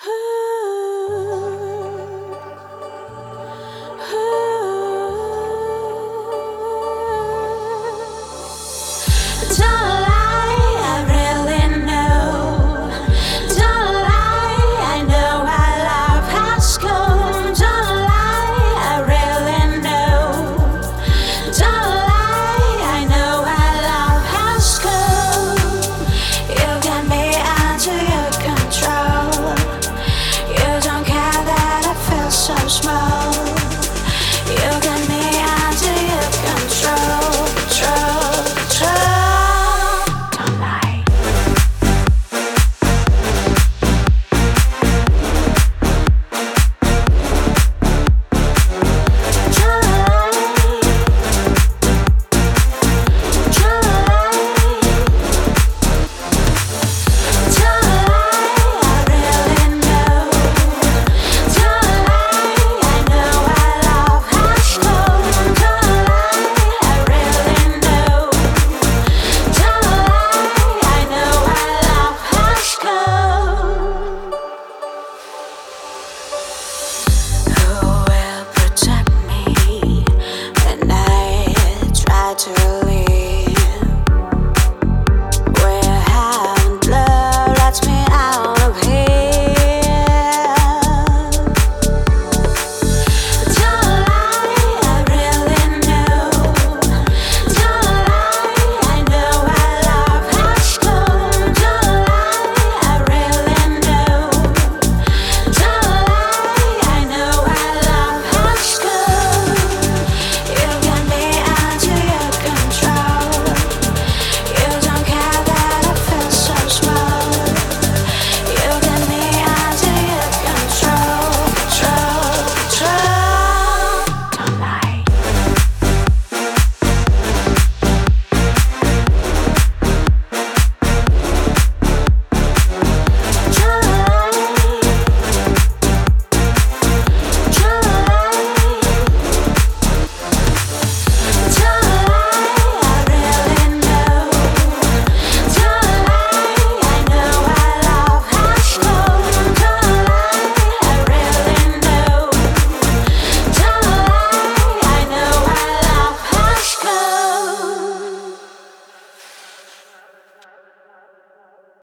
Time